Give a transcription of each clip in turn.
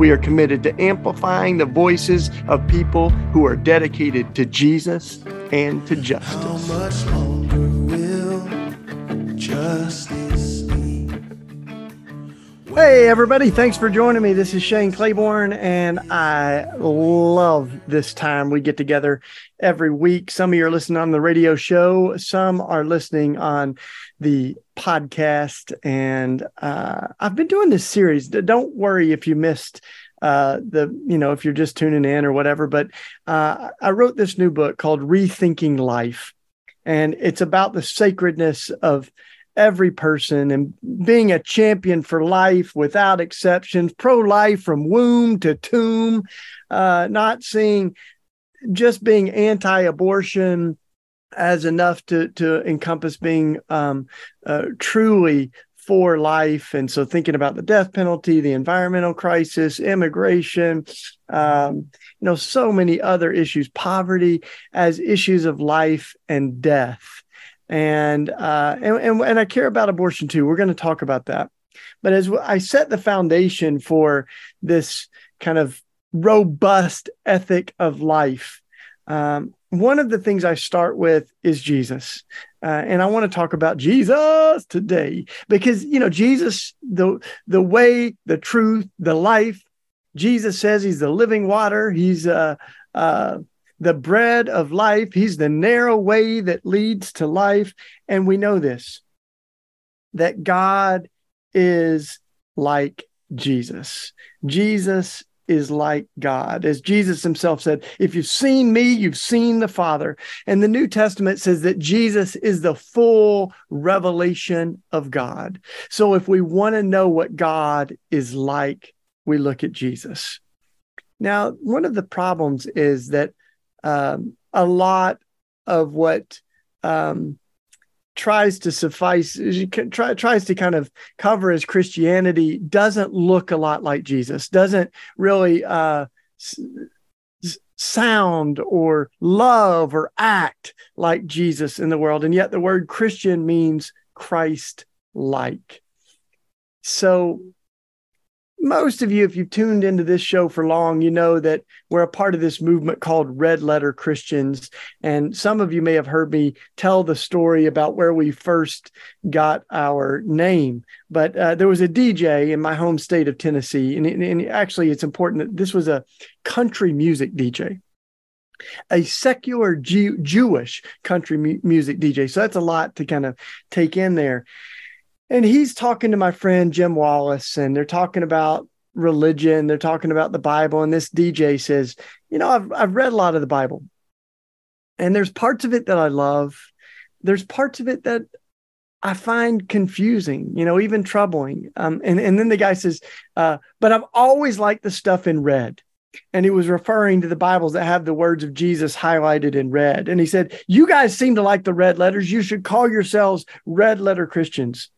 We are committed to amplifying the voices of people who are dedicated to Jesus and to justice. Hey, everybody. Thanks for joining me. This is Shane Claiborne, and I love this time we get together every week. Some of you are listening on the radio show, some are listening on the podcast. And uh, I've been doing this series. Don't worry if you missed uh, the, you know, if you're just tuning in or whatever, but uh, I wrote this new book called Rethinking Life. And it's about the sacredness of every person and being a champion for life without exceptions, pro life from womb to tomb, uh, not seeing just being anti abortion as enough to, to encompass being um, uh, truly for life. And so thinking about the death penalty, the environmental crisis, immigration, um, you know, so many other issues, poverty as issues of life and death and uh, and, and and I care about abortion too. We're going to talk about that. But as I set the foundation for this kind of robust ethic of life, um, one of the things I start with is Jesus. Uh, and I want to talk about Jesus today because you know Jesus the the way the truth the life Jesus says he's the living water he's uh, uh, the bread of life. He's the narrow way that leads to life. And we know this that God is like Jesus. Jesus is like God. As Jesus himself said, if you've seen me, you've seen the Father. And the New Testament says that Jesus is the full revelation of God. So if we want to know what God is like, we look at Jesus. Now, one of the problems is that um, a lot of what um, tries to suffice tries to kind of cover as christianity doesn't look a lot like jesus doesn't really uh, sound or love or act like jesus in the world. And yet the word christian means christ like so most of you, if you've tuned into this show for long, you know that we're a part of this movement called Red Letter Christians. And some of you may have heard me tell the story about where we first got our name. But uh, there was a DJ in my home state of Tennessee. And, and actually, it's important that this was a country music DJ a secular Jew- Jewish country mu- music DJ. So that's a lot to kind of take in there and he's talking to my friend Jim Wallis, and they're talking about religion. They're talking about the Bible, and this DJ says, "You know, I've I've read a lot of the Bible, and there's parts of it that I love. There's parts of it that I find confusing, you know, even troubling. Um, and and then the guy says, uh, "But I've always liked the stuff in red." and he was referring to the Bibles that have the words of Jesus highlighted in red. And he said, You guys seem to like the red letters. You should call yourselves red letter Christians.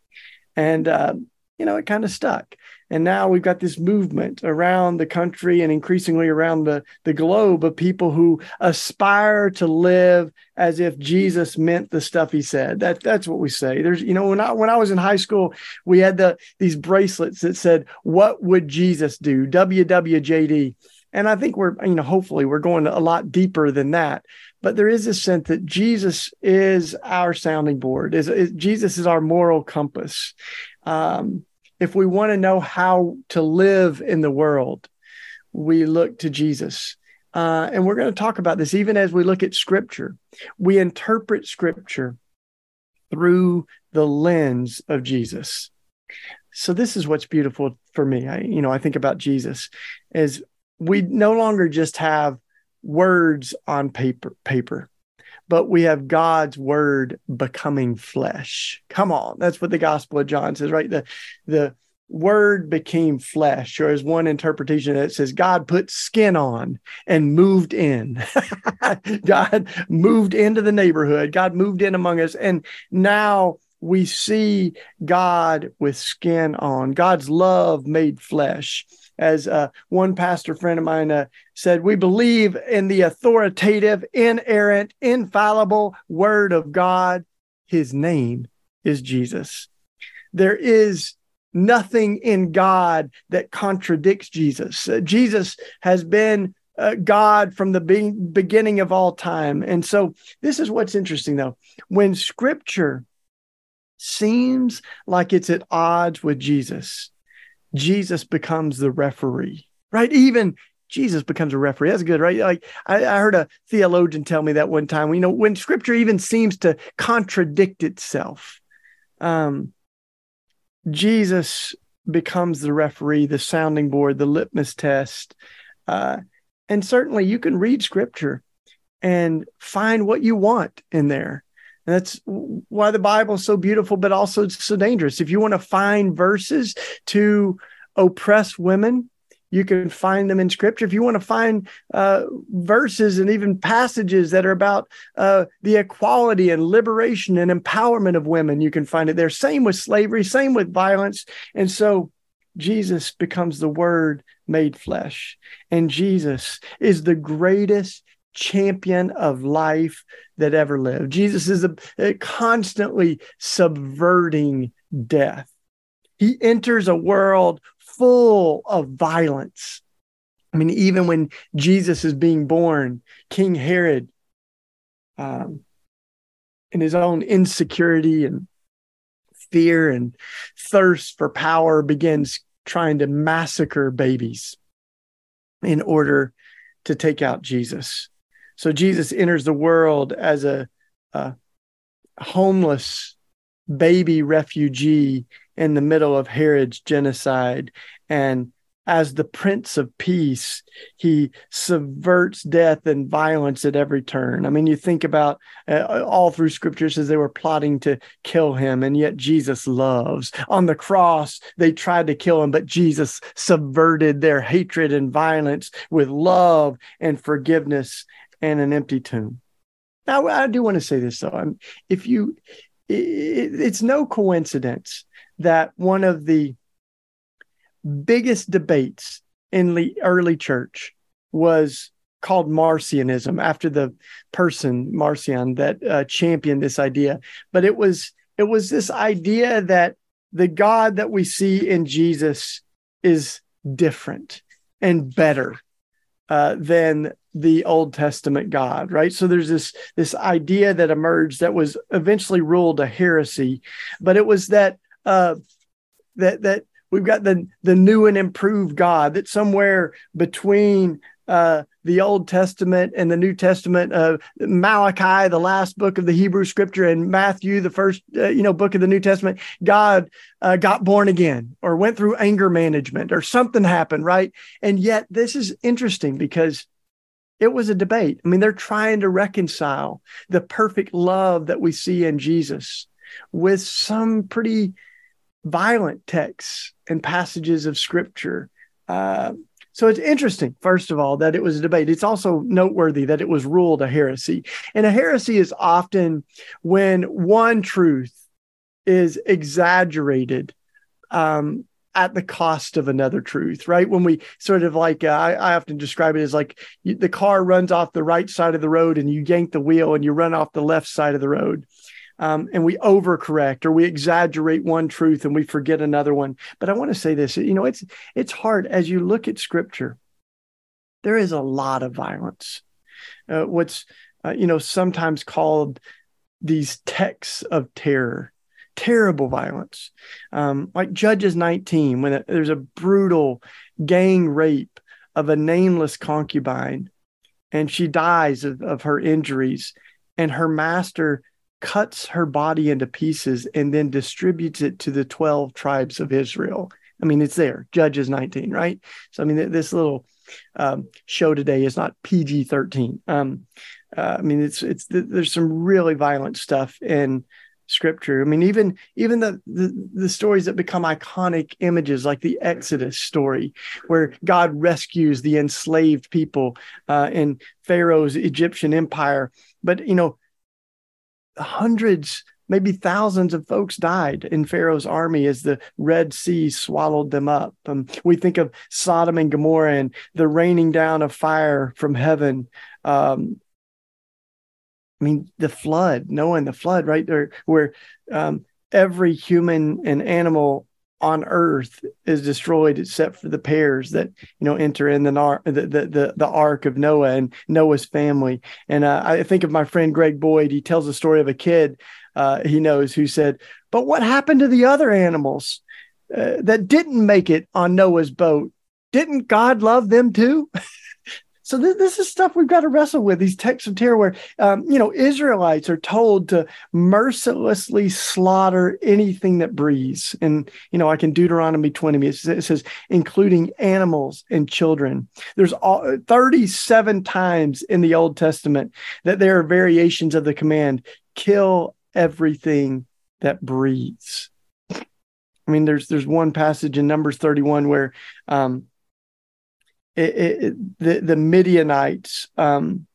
And, uh, you know, it kind of stuck. And now we've got this movement around the country and increasingly around the, the globe of people who aspire to live as if Jesus meant the stuff he said. That that's what we say. There's, you know, when I when I was in high school, we had the these bracelets that said, What would Jesus do? WWJD. And I think we're, you know, hopefully we're going a lot deeper than that but there is a sense that Jesus is our sounding board. Is, is Jesus is our moral compass. Um, if we want to know how to live in the world, we look to Jesus. Uh, and we're going to talk about this even as we look at Scripture. We interpret Scripture through the lens of Jesus. So this is what's beautiful for me. I, you know, I think about Jesus as we no longer just have words on paper paper but we have God's word becoming flesh. Come on, that's what the Gospel of John says, right? The the word became flesh, or as one interpretation that says God put skin on and moved in. God moved into the neighborhood. God moved in among us. And now we see God with skin on, God's love made flesh. As uh, one pastor friend of mine uh, said, we believe in the authoritative, inerrant, infallible word of God. His name is Jesus. There is nothing in God that contradicts Jesus. Uh, Jesus has been uh, God from the be- beginning of all time. And so this is what's interesting though. When scripture seems like it's at odds with Jesus, Jesus becomes the referee, right? Even Jesus becomes a referee. That's good, right? Like I, I, heard a theologian tell me that one time. You know, when scripture even seems to contradict itself, um, Jesus becomes the referee, the sounding board, the litmus test. Uh, and certainly you can read scripture and find what you want in there. And that's why the Bible is so beautiful, but also so dangerous. If you want to find verses to oppress women, you can find them in scripture. If you want to find uh, verses and even passages that are about uh, the equality and liberation and empowerment of women, you can find it there. Same with slavery, same with violence. And so Jesus becomes the word made flesh. And Jesus is the greatest champion of life that ever lived. Jesus is a, a constantly subverting death. He enters a world full of violence. I mean, even when Jesus is being born, King Herod, um, in his own insecurity and fear and thirst for power, begins trying to massacre babies in order to take out Jesus. So Jesus enters the world as a, a homeless baby refugee in the middle of Herod's genocide. And as the Prince of Peace, he subverts death and violence at every turn. I mean, you think about uh, all through scriptures as they were plotting to kill him, and yet Jesus loves. On the cross, they tried to kill him, but Jesus subverted their hatred and violence with love and forgiveness and an empty tomb. Now, I do want to say this though. I'm, if you, it, it's no coincidence that one of the biggest debates in the early church was called Marcionism after the person Marcion that uh, championed this idea. But it was it was this idea that the God that we see in Jesus is different and better uh, than the Old Testament God, right? So there's this this idea that emerged that was eventually ruled a heresy, but it was that uh, that that we've got the the new and improved God that somewhere between uh, the Old Testament and the New Testament, uh, Malachi, the last book of the Hebrew Scripture, and Matthew, the first uh, you know book of the New Testament, God uh, got born again or went through anger management or something happened, right? And yet this is interesting because it was a debate. I mean, they're trying to reconcile the perfect love that we see in Jesus with some pretty violent texts and passages of scripture. Uh, so it's interesting, first of all, that it was a debate. It's also noteworthy that it was ruled a heresy. And a heresy is often when one truth is exaggerated um, at the cost of another truth, right? When we sort of like, uh, I, I, often describe it as like you, the car runs off the right side of the road and you yank the wheel and you run off the left side of the road um, and we overcorrect or we exaggerate one truth and we forget another one. But I want to say this, you know, it's it's hard as you look at scripture. There is a lot of violence. Uh, what's uh, you know sometimes called these texts of terror terrible violence um, like judges 19 when there's a brutal gang rape of a nameless concubine and she dies of, of her injuries and her master cuts her body into pieces and then distributes it to the 12 tribes of Israel. I mean, it's there, Judges 19, right? So, I mean, this little um, show today is not PG 13. Um, uh, I mean, it's, it's, there's some really violent stuff in scripture. I mean, even even the, the, the stories that become iconic images, like the Exodus story, where God rescues the enslaved people uh, in Pharaoh's Egyptian empire. But you know, hundreds, maybe thousands of folks died in Pharaoh's army as the Red Sea swallowed them up. Um, we think of Sodom and Gomorrah and the raining down of fire from heaven. Um, I mean, the flood, Noah and the flood, right there, where um, every human and animal on earth is destroyed except for the pairs that you know enter in the the the, the ark of Noah and Noah's family. And uh, I think of my friend Greg Boyd. He tells the story of a kid uh, he knows who said, "But what happened to the other animals uh, that didn't make it on Noah's boat? Didn't God love them too?" So this, this is stuff we've got to wrestle with. These texts of terror, where um, you know Israelites are told to mercilessly slaughter anything that breathes, and you know, like in Deuteronomy 20, it says, it says including animals and children. There's all, 37 times in the Old Testament that there are variations of the command: kill everything that breathes. I mean, there's there's one passage in Numbers 31 where um, it, it, the the Midianites um,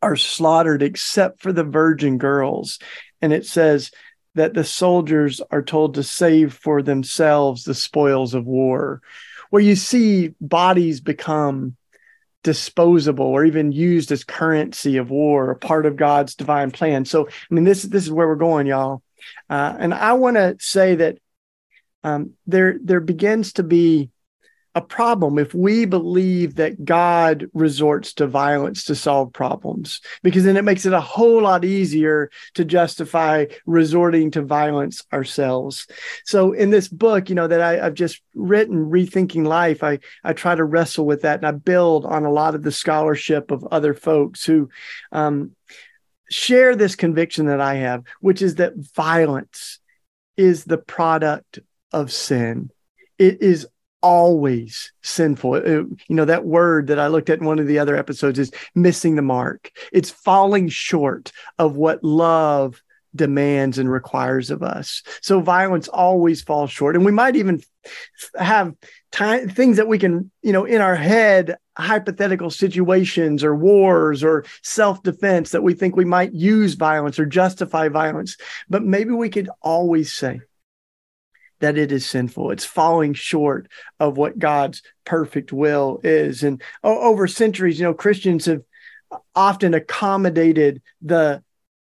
are slaughtered except for the virgin girls, and it says that the soldiers are told to save for themselves the spoils of war, where you see bodies become disposable or even used as currency of war, a part of God's divine plan. So, I mean, this this is where we're going, y'all. Uh, and I want to say that um, there there begins to be a problem if we believe that God resorts to violence to solve problems, because then it makes it a whole lot easier to justify resorting to violence ourselves. So in this book, you know, that I, have just written, Rethinking Life, I, I try to wrestle with that and I build on a lot of the scholarship of other folks who um, share this conviction that I have, which is that violence is the product of sin. It is always sinful. It, you know, that word that I looked at in one of the other episodes is missing the mark. It's falling short of what love demands and requires of us. So violence always falls short. And we might even have time, things that we can, you know, in our head, hypothetical situations or wars or self defense that we think we might use violence or justify violence. But maybe we could always say, that it is sinful. It's falling short of what God's perfect will is. And over centuries, you know, Christians have often accommodated the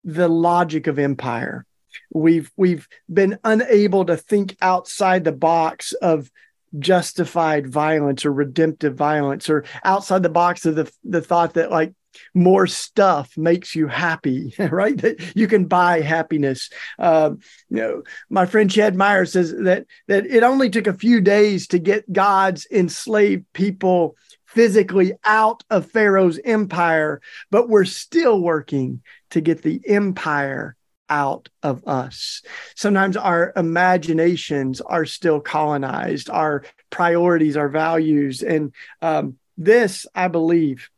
the logic of empire. We've we've been unable to think outside the box of justified violence or redemptive violence or outside the box of the the thought that like more stuff makes you happy, right? That you can buy happiness. Uh, you know, my friend Chad Meyer says that that it only took a few days to get God's enslaved people physically out of Pharaoh's empire, but we're still working to get the empire out of us. Sometimes our imaginations are still colonized, our priorities, our values, and um, this, I believe,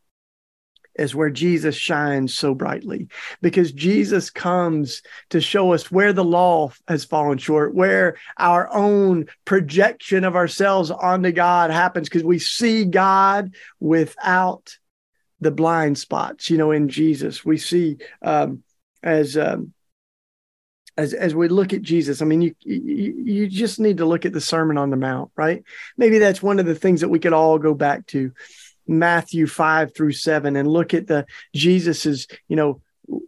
is where Jesus shines so brightly because Jesus comes to show us where the law has fallen short, where our own projection of ourselves onto God happens because we see God without the blind spots, you know, in Jesus. We see um, as um, as as we look at Jesus, I mean, you, you you just need to look at the Sermon on the Mount, right? Maybe that's one of the things that we could all go back to Matthew 5 through 7 and look at the Jesus's, you know,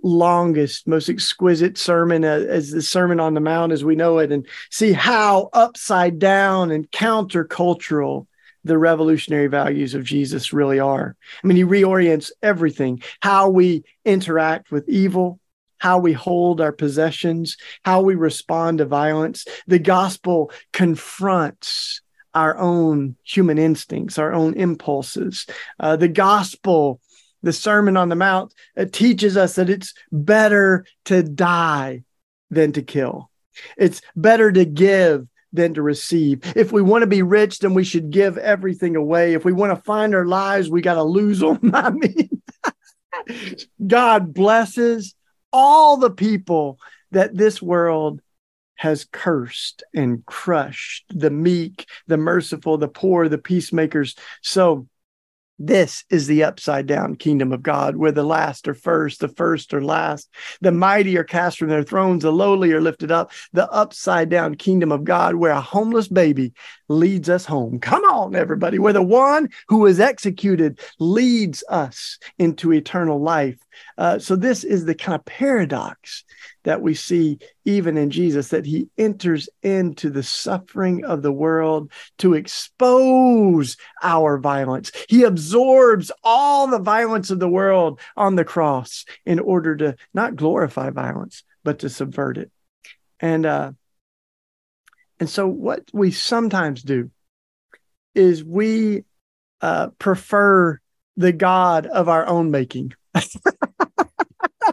longest, most exquisite sermon uh, as the Sermon on the Mount as we know it, and see how upside down and countercultural the revolutionary values of Jesus really are. I mean, he reorients everything how we interact with evil, how we hold our possessions, how we respond to violence. The gospel confronts our own human instincts, our own impulses. Uh, the gospel, the Sermon on the Mount, it teaches us that it's better to die than to kill. It's better to give than to receive. If we want to be rich, then we should give everything away. If we want to find our lives, we got to lose them. I mean, God blesses all the people that this world has cursed and crushed the meek, the merciful, the poor, the peacemakers. So this is the upside down kingdom of God, where the last are first, the first are last. The mighty are cast from their thrones, the lowly are lifted up. The upside down kingdom of God, where a homeless baby leads us home. Come on, everybody, where the one who is executed leads us into eternal life. Uh, so, this is the kind of paradox that we see even in Jesus, that he enters into the suffering of the world to expose our violence. He absorbs all the violence of the world on the cross in order to not glorify violence, but to subvert it. And, uh, and so what we sometimes do is we uh, prefer the God of our own making.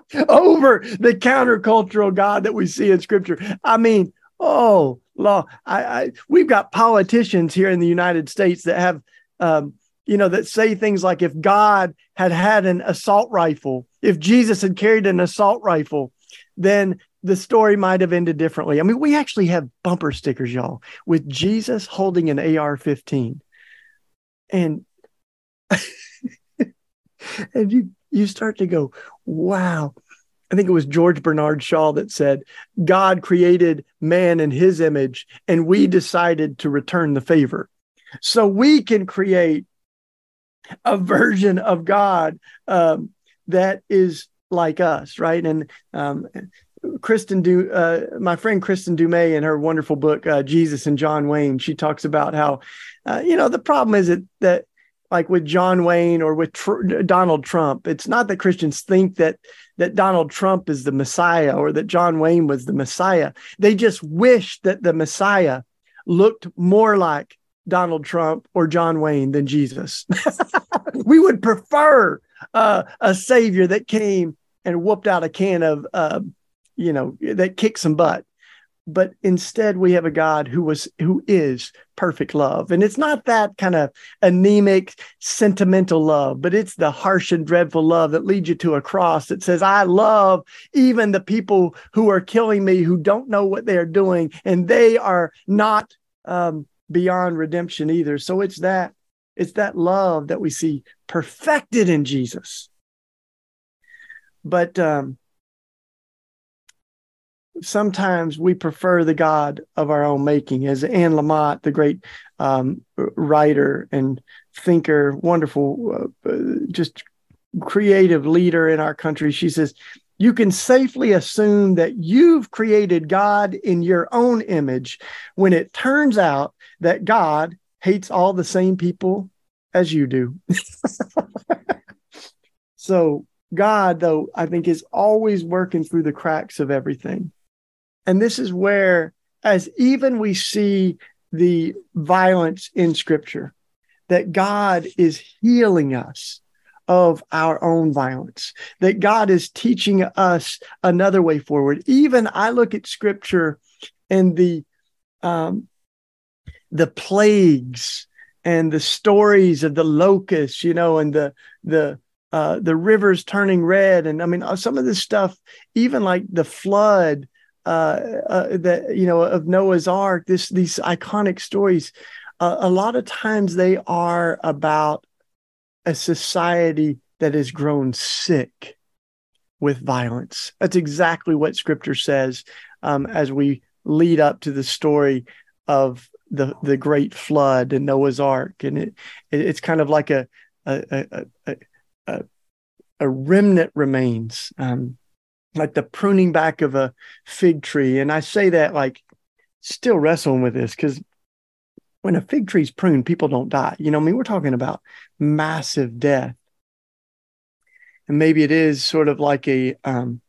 over the countercultural God that we see in scripture. I mean, oh, law. I, I we've got politicians here in the United States that have um, you know, that say things like if God had had an assault rifle, if Jesus had carried an assault rifle, then the story might have ended differently. I mean, we actually have bumper stickers, y'all, with Jesus holding an AR 15. And and you you start to go, wow. I think it was George Bernard Shaw that said, God created man in his image, and we decided to return the favor. So we can create a version of God um, that is like us, right? And um, Kristen du, uh, my friend Kristin Du Mez, in her wonderful book uh, Jesus and John Wayne, she talks about how, uh, you know, the problem is that that like with John Wayne or with Tr- Donald Trump. It's not that Christians think that that Donald Trump is the Messiah or that John Wayne was the Messiah. They just wish that the Messiah looked more like Donald Trump or John Wayne than Jesus. we would prefer uh, a savior that came and whooped out a can of, uh, you know, that kicked some butt but instead we have a God who was who is perfect love. And it's not that kind of anemic, sentimental love, but it's the harsh and dreadful love that leads you to a cross that says, I love even the people who are killing me, who don't know what they're doing, and they are not um, beyond redemption either. So it's that, it's that love that we see perfected in Jesus. But um, sometimes we prefer the God of our own making. As Anne Lamott, the great um, writer and thinker, wonderful, uh, just creative leader in our country, she says, you can safely assume that you've created God in your own image when it turns out that God hates all the same people as you do. so, God, though, I think is always working through the cracks of everything. And this is where, as even we see the violence in scripture, that God is healing us of our own violence, that God is teaching us another way forward. Even I look at scripture and the um, the plagues and the stories of the locusts, you know, and the the uh, the rivers turning red, and I mean some of this stuff, even like the flood uh, uh, that you know of Noah's Ark, this these iconic stories, uh, a lot of times they are about a society that has grown sick with violence. That's exactly what Scripture says um, as we lead up to the story of the the great flood and Noah's Ark, and it, it it's kind of like a a a, a, a remnant remains. Um, like the pruning back of a fig tree. And I say that like still wrestling with this because when a fig tree's pruned, people don't die. You know, I mean, we're talking about massive death. And maybe it is sort of like a um,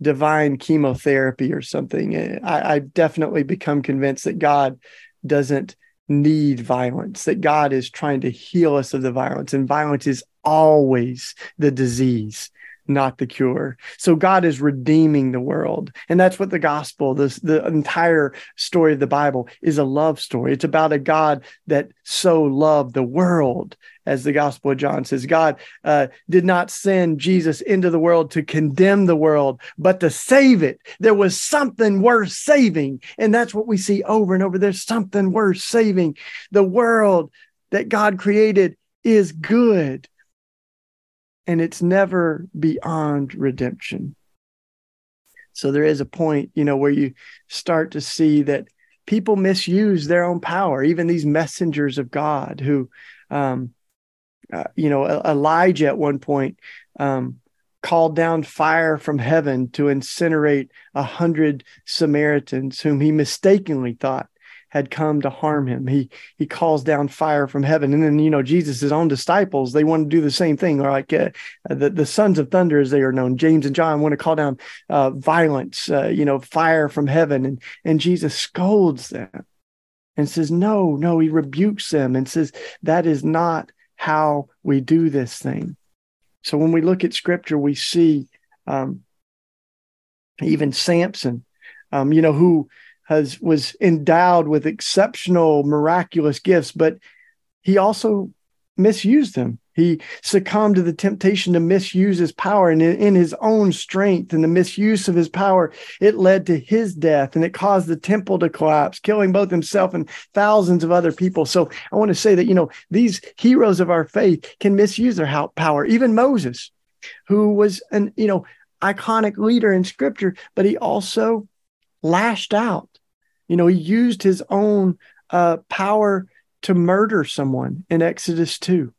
divine chemotherapy or something. I, I definitely become convinced that God doesn't need violence, that God is trying to heal us of the violence, and violence is always the disease not the cure. So God is redeeming the world. And that's what the gospel, this the entire story of the Bible is a love story. It's about a God that so loved the world, as the gospel of John says. God uh, did not send Jesus into the world to condemn the world, but to save it. There was something worth saving. And that's what we see over and over. There's something worth saving. The world that God created is good and it's never beyond redemption. So there is a point, you know, where you start to see that people misuse their own power, even these messengers of God who, um, uh, you know, Elijah at one point um, called down fire from heaven to incinerate a hundred Samaritans whom he mistakenly thought had come to harm him. He he calls down fire from heaven, and then you know Jesus' own disciples they want to do the same thing. Or like uh, the the sons of thunder, as they are known, James and John want to call down uh, violence, uh, you know, fire from heaven, and and Jesus scolds them and says, "No, no." He rebukes them and says, "That is not how we do this thing." So when we look at Scripture, we see um, even Samson, um, you know, who has was endowed with exceptional miraculous gifts but he also misused them. He succumbed to the temptation to misuse his power and in, in, his own strength and the misuse of his power it led to his death and it caused the temple to collapse killing both himself and thousands of other people. So i want to say that you know these heroes of our faith can misuse their power. Even moses who was an you know iconic leader in scripture but he also lashed out you know, he used his own uh, power to murder someone in Exodus 2.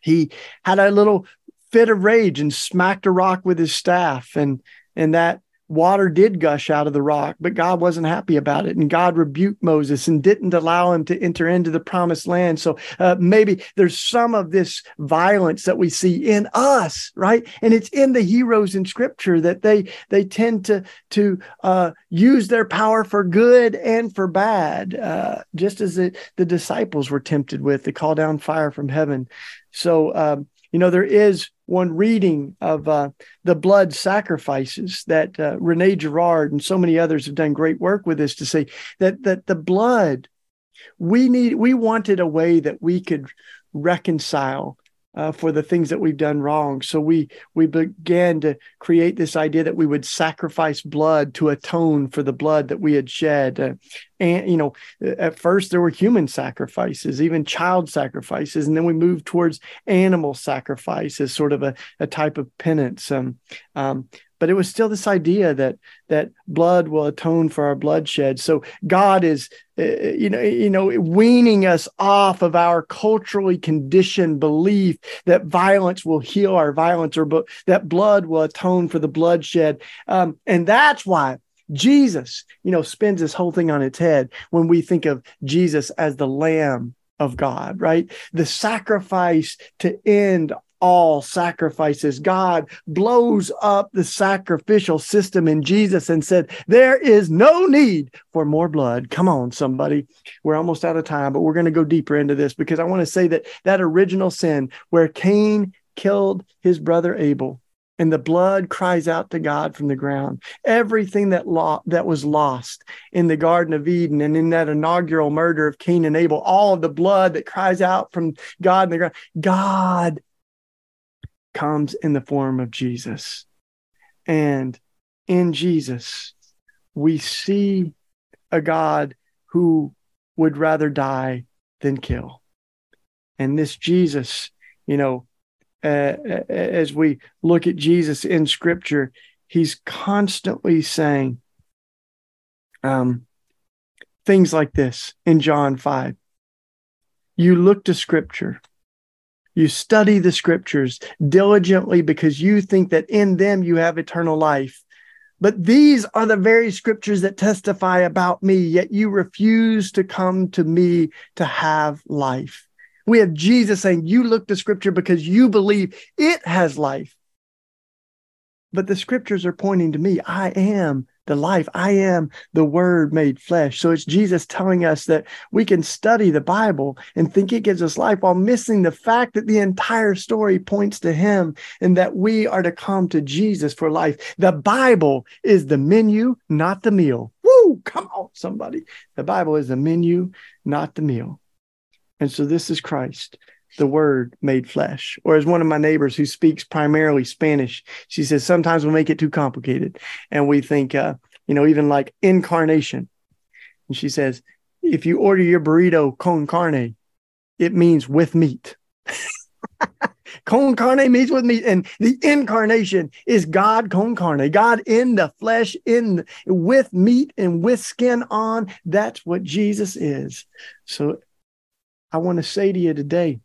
He had a little fit of rage and smacked a rock with his staff, and and that water did gush out of the rock, but God wasn't happy about it. And God rebuked Moses and didn't allow him to enter into the promised land. So uh, maybe there's some of this violence that we see in us, right? And it's in the heroes in scripture that they they tend to to uh, use their power for good and for bad, uh, just as the, the disciples were tempted with to call down fire from heaven. So um, you know, there is one reading of uh, the blood sacrifices that uh, Rene Girard and so many others have done great work with this to say that that the blood we need we wanted a way that we could reconcile uh, for the things that we've done wrong. So we we began to create this idea that we would sacrifice blood to atone for the blood that we had shed. Uh, and you know, at first there were human sacrifices, even child sacrifices, and then we moved towards animal sacrifice as sort of a, a type of penance. Um, um, but it was still this idea that that blood will atone for our bloodshed so god is uh, you know you know weaning us off of our culturally conditioned belief that violence will heal our violence or but that blood will atone for the bloodshed um, and that's why jesus you know spins this whole thing on its head when we think of jesus as the lamb of God, right? The sacrifice to end all sacrifices. God blows up the sacrificial system in Jesus and said, There is no need for more blood. Come on, somebody. We're almost out of time, but we're going to go deeper into this because I want to say that that original sin where Cain killed his brother Abel and the blood cries out to God from the ground. Everything that lo- that was lost in the Garden of Eden and in that inaugural murder of Cain and Abel, all of the blood that cries out from God in the ground, God comes in the form of Jesus. And in Jesus, we see a God who would rather die than kill. And this Jesus, you know, uh, as we look at Jesus in scripture, he's constantly saying um, things like this in John 5. You look to scripture you study the scriptures diligently because you think that in them you have eternal life. But these are the very scriptures that testify about me, yet you refuse to come to me to have life. We have Jesus saying, You look to scripture because you believe it has life. But the scriptures are pointing to me. I am the life. I am the word made flesh. So it's Jesus telling us that we can study the Bible and think it gives us life while missing the fact that the entire story points to him and that we are to come to Jesus for life. The Bible is the menu, not the meal. Woo! Come on, somebody. The Bible is the menu, not the meal. And so this is Christ the word made flesh. Or as one of my neighbors who speaks primarily Spanish, she says, sometimes we make it too complicated. And we think, uh, you know, even like incarnation. And she says, if you order your burrito con carne, it means with meat. con carne means with meat. And the incarnation is God con carne, God in the flesh, in with meat and with skin on. That's what Jesus is. So I want to say to you today,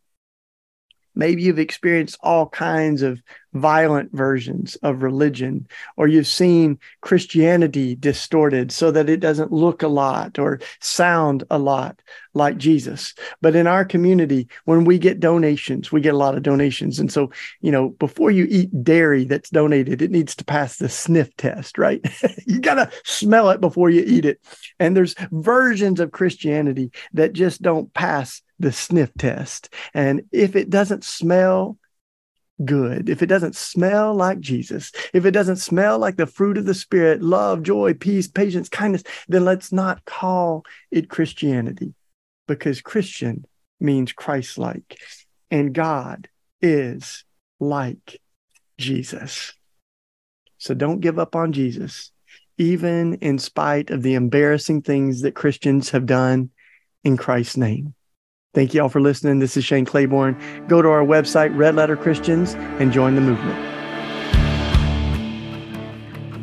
Maybe you've experienced all kinds of violent versions of religion, or you've seen Christianity distorted so that it doesn't look a lot or sound a lot like Jesus. But in our community, when we get donations, we get a lot of donations. And so, you know, before you eat dairy that's donated, it needs to pass the sniff test, right? you got to smell it before you eat it. And there's versions of Christianity that just don't pass the sniff test. And if it doesn't smell good, if it doesn't smell like Jesus, if it doesn't smell like the fruit of the Spirit, love, joy, peace, patience, kindness, then let's not call it Christianity because Christian means Christ like. And God is like Jesus. So don't give up on Jesus, even in spite of the embarrassing things that Christians have done in Christ's name. Thank you all for listening. This is Shane Claiborne. Go to our website, Red Letter Christians, and join the movement.